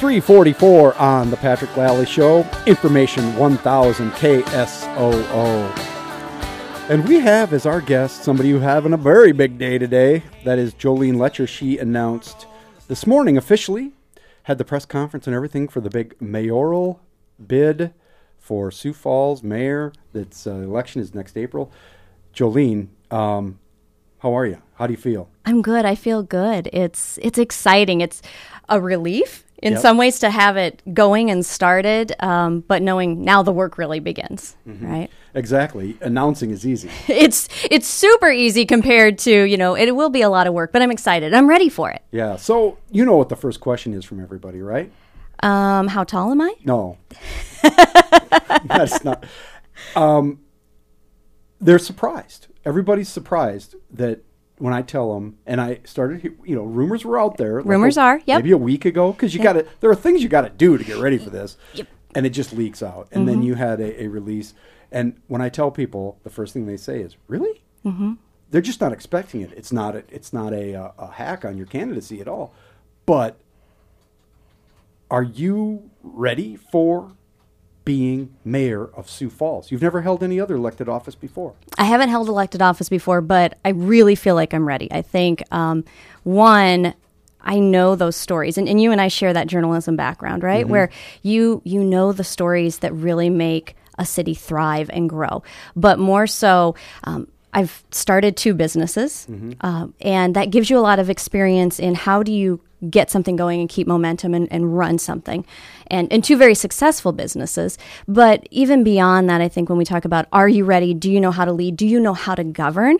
344 on the Patrick Lalley Show, information 1000 KSOO. And we have as our guest somebody who's having a very big day today. That is Jolene Loetscher. She announced this morning officially, had the press conference and everything for the big mayoral bid for Sioux Falls mayor. That's uh, election is next April. Jolene, um, how are you? How do you feel? I'm good. I feel good. It's it's exciting. It's a relief in Yep. some ways to have it going and started, um, but knowing now the work really begins. Mm-hmm. Right? Exactly. Announcing is easy. It's it's super easy compared to you know it will be a lot of work, but I'm excited. I'm ready for it. Yeah. So you know what the first question is from everybody, right? Um, how tall am I? No, that's not. Um, they're surprised. Everybody's surprised that when I tell them, and I started, you know, rumors were out there. Rumors a- are, yeah, Maybe a week ago, because you got to. There are things you got to do to get ready for this, Yep. Mm-hmm. and it just leaks out, and then you had a, a release. And when I tell people, the first thing they say is, "Really?" Mm-hmm. They're just not expecting it. It's not. A, it's not a, uh, a hack on your candidacy at all. But are you ready for being mayor of Sioux Falls? You've never held any other elected office before. I haven't held elected office before, but I really feel like I'm ready. I think um, one, I know those stories, and, and you and I share that journalism background, right? Where you you know the stories that really make a city thrive and grow, but more so. Um, I've started two businesses, um, and that gives you a lot of experience in how do you get something going and keep momentum and, and run something. And, and two very successful businesses. But even beyond that, I think when we talk about are you ready? Do you know how to lead? Do you know how to govern?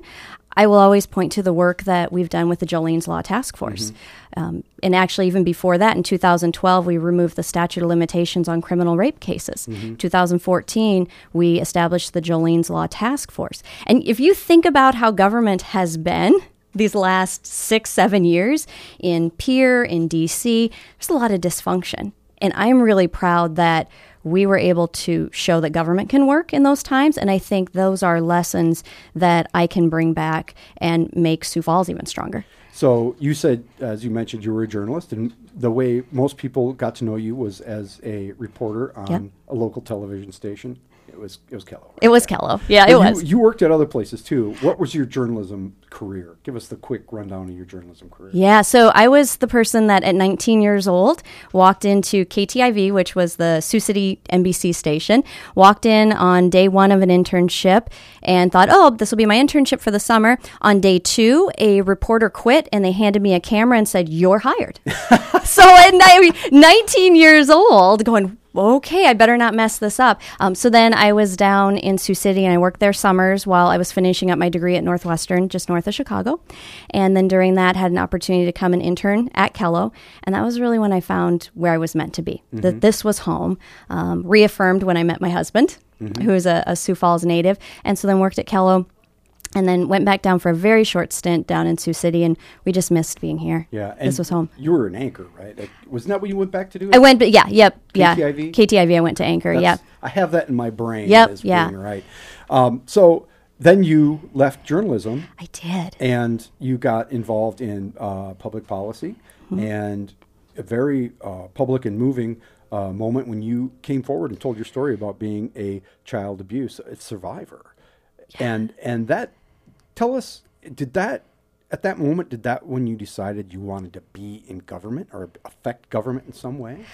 I will always point to the work that we've done with the Jolene's Law Task Force. Um, and actually, even before that, in 2012, we removed the statute of limitations on criminal rape cases. 2014, we established the Jolene's Law Task Force. And if you think about how government has been, these last six, seven years in Pierre, in DC, there's a lot of dysfunction. And I'm really proud that we were able to show that government can work in those times. And I think those are lessons that I can bring back and make Sioux Falls even stronger. So you said, as you mentioned, you were a journalist, and the way most people got to know you was as a reporter on Yep. a local television station. It was it was KELO. It was KELO. Yeah, it you, was. You worked at other places too. What was your journalism career? Give us the quick rundown of your journalism career. Yeah, so I was the person that at 19 years old walked into KTIV, which was the Sioux City NBC station, walked in on day one of an internship and thought, oh, this will be my internship for the summer. On day two, a reporter quit and they handed me a camera and said, you're hired. so at ni- 19 years old, going, okay, I better not mess this up. Um, so then I was down in Sioux City and I worked there summers while I was finishing up my degree at Northwestern, just north of Chicago. And then during that, had an opportunity to come and intern at KELO. And that was really when I found where I was meant to be, that this was home. Um, reaffirmed when I met my husband, who is a, a Sioux Falls native. And so then worked at KELO. And then went back down for a very short stint down in Sioux City, and we just missed being here. Yeah, and this was home. You were an anchor, right? Like, wasn't that what you went back to do? I went, but yeah, yep, yeah. KTIV? KTIV. I went to Anchor. That's- Yep. I have that in my brain. Yep, as yeah. being right. Um, so then you left journalism I did. and you got involved in uh, public policy Mm-hmm. and a very uh, public and moving uh, moment when you came forward and told your story about being a child abuse survivor. And and that tell us did that at that moment did that when you decided you wanted to be in government or affect government in some way?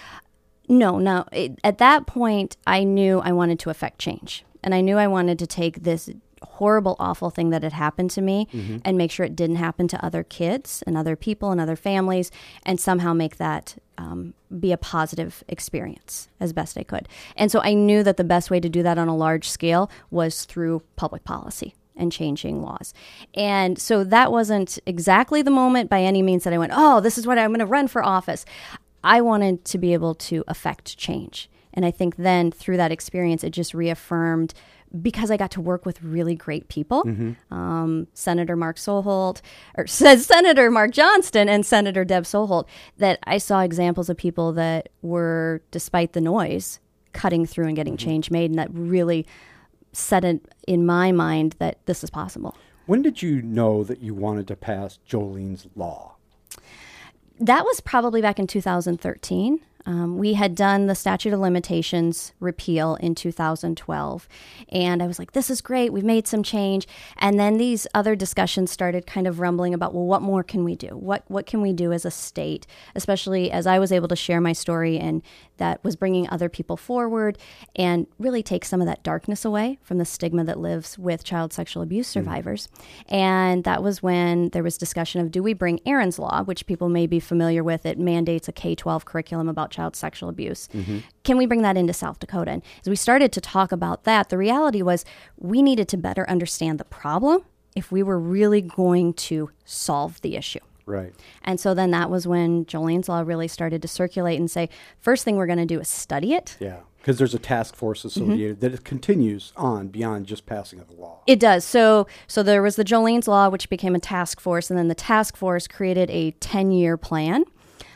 No, no. It, at that point, I knew I wanted to affect change. And I knew I wanted to take this horrible, awful thing that had happened to me and make sure it didn't happen to other kids and other people and other families and somehow make that um, be a positive experience as best I could. And so I knew that the best way to do that on a large scale was through public policy and changing laws. And so that wasn't exactly the moment by any means that I went, oh, this is what I'm going to run for office. I wanted to be able to affect change. And I think then through that experience, it just reaffirmed because I got to work with really great people, um, Senator Mark Soholt, or says Senator Mark Johnston and Senator Deb Soholt, that I saw examples of people that were, despite the noise, cutting through and getting change made, and that really set it in my mind that this is possible. When did you know that you wanted to pass Jolene's law? that was probably back in 2013. Um, we had done the statute of limitations repeal in 2012, and I was like, "This is great. We've made some change." And then these other discussions started kind of rumbling about, "Well, what more can we do? What what can we do as a state?" Especially as I was able to share my story, and that was bringing other people forward and really take some of that darkness away from the stigma that lives with child sexual abuse survivors. Mm-hmm. And that was when there was discussion of, do we bring Erin's Law, which people may be familiar with? It mandates a K 12 curriculum about child sexual abuse. Mm-hmm. Can we bring that into South Dakota? And as we started to talk about that, the reality was we needed to better understand the problem if we were really going to solve the issue. Right. And so then that was when Jolene's Law really started to circulate and say, first thing we're going to do is study it. Yeah. Because there's a task force associated mm-hmm. that continues on beyond just passing of the law. It does. So, so there was the Jolene's Law, which became a task force, and then the task force created a 10 year plan.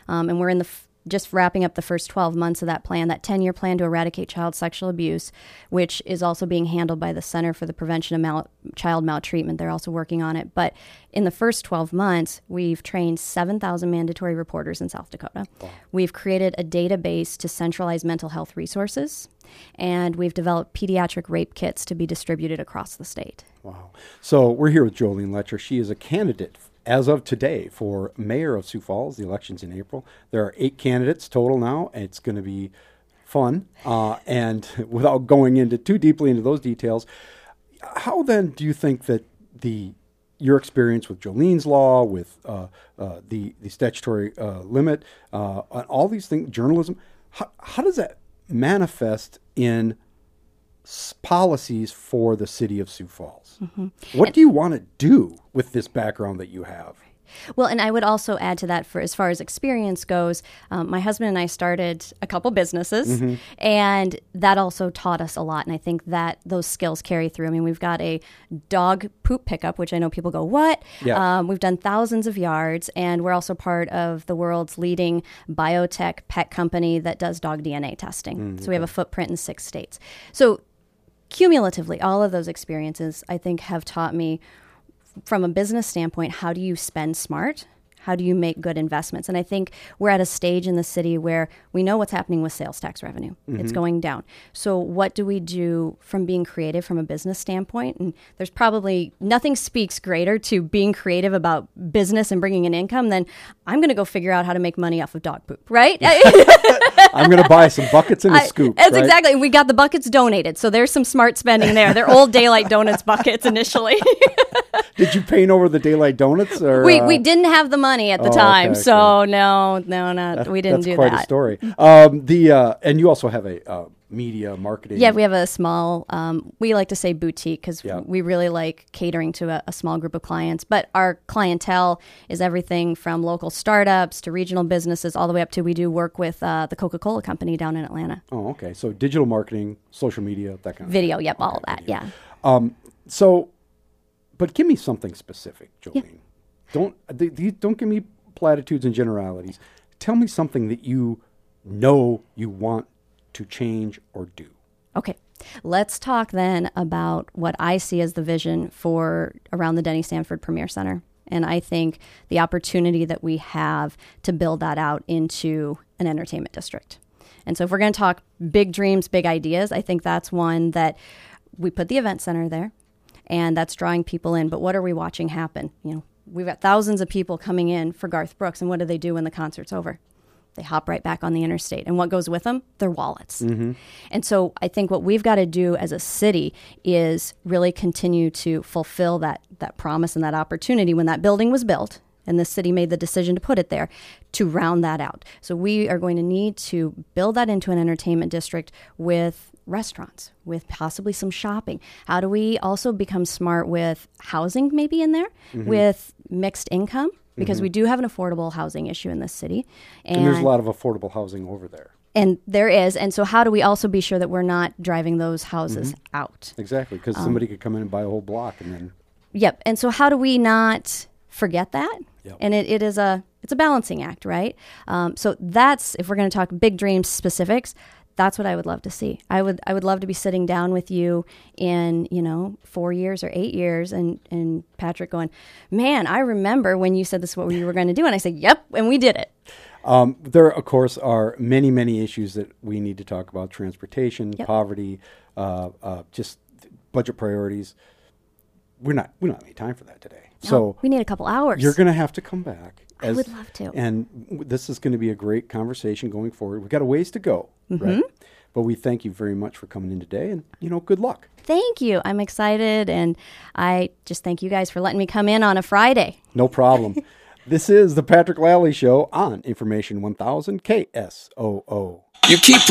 Um, and we're in the f- just wrapping up the first 12 months of that plan, that 10 year plan to eradicate child sexual abuse, which is also being handled by the Center for the Prevention of Mal- Child Maltreatment. They're also working on it. But in the first 12 months, we've trained 7,000 mandatory reporters in South Dakota. Wow. We've created a database to centralize mental health resources, and we've developed pediatric rape kits to be distributed across the state. Wow. So we're here with Jolene Loetscher. She is a candidate as of today for mayor of Sioux Falls. The election's in April. There are eight candidates total now. It's going to be fun. Uh, and without going into too deeply into those details, how then do you think that the your experience with Jolene's law, with uh, uh, the the statutory uh, limit, uh, all these things, journalism, how, how does that manifest in policies for the city of Sioux Falls. Mm-hmm. What and, do you want to do with this background that you have? Well, and I would also add to that for as far as experience goes, um, my husband and I started a couple businesses, mm-hmm. and that also taught us a lot. And I think that those skills carry through. I mean, we've got a dog poop pickup, which I know people go, "What?" Yeah. Um, we've done thousands of yards, and we're also part of the world's leading biotech pet company that does dog DNA testing. Mm-hmm. So we have a footprint in six states. So cumulatively, all of those experiences, I think, have taught me from a business standpoint how do you spend smart how do you make good investments? And I think we're at a stage in the city where we know what's happening with sales tax revenue. Mm-hmm. It's going down. So, what do we do from being creative from a business standpoint? And there's probably nothing speaks greater to being creative about business and bringing in income than I'm going to go figure out how to make money off of dog poop, right? I'm going to buy some buckets and a scoop. that's right? exactly. We got the buckets donated. So, there's some smart spending there. They're old Daylight Donuts buckets initially. Did you paint over the Daylight Donuts? Or, we, uh... we didn't have the money at the oh, time. Okay, so okay. no, no, not that, we didn't do that. That's quite a story. Um, the uh, and you also have a uh, media marketing. Yeah, we have a small. Um, we like to say boutique because yeah. we really like catering to a, a, small group of clients. But our clientele is everything from local startups to regional businesses, all the way up to we do work with uh, the Coca Cola company down in Atlanta. Oh, okay. So digital marketing, social media, that kind of video. Yep, okay, all that. Video. Yeah. Um, so, but give me something specific, Jolene. Yeah. Don't don't give me platitudes and generalities. Tell me something that you know you want to change or do. Okay. Let's talk then about what I see as the vision for around the Denny Sanford Premier Center. And I think the opportunity that we have to build that out into an entertainment district. And so, if we're going to talk big dreams, big ideas, I think that's one that we put the event center there and that's drawing people in. But what are we watching happen? You know, we've got thousands of people coming in for Garth Brooks, and what do they do when the concert's over? They hop right back on the interstate. And what goes with them? Their wallets. Mm-hmm. And so I think what we've got to do as a city is really continue to fulfill that, that promise and that opportunity when that building was built and the city made the decision to put it there to round that out. So we are going to need to build that into an entertainment district with restaurants, with possibly some shopping. How do we also become smart with housing maybe in there, mm-hmm. with mixed income? Because mm-hmm. we do have an affordable housing issue in this city. And, and there's a lot of affordable housing over there. And there is. And so, how do we also be sure that we're not driving those houses mm-hmm. out? Exactly. Because um, somebody could come in and buy a whole block and then. Yep. And so, how do we not forget that? Yep. And it, it is a it's a balancing act, right? Um, so that's if we're going to talk big dreams specifics that's what I would love to see. I would I would love to be sitting down with you in, you know, 4 years or 8 years and and Patrick going, "Man, I remember when you said this is what you were going to do." And I said, "Yep, and we did it." Um, there, of course, are many, many issues that we need to talk about: transportation, Yep. poverty, uh, uh, just budget priorities. We're not. We don't have any time for that today. No, So we need a couple hours. you're going to have to come back. I would love to. And this is going to be a great conversation going forward. We've got a ways to go, Mm-hmm. right? But we thank you very much for coming in today, and you know, good luck. Thank you. I'm excited, and I just thank you guys for letting me come in on a Friday. No problem. this is the Patrick Lalley Show on Information 1000 KSOO. You keep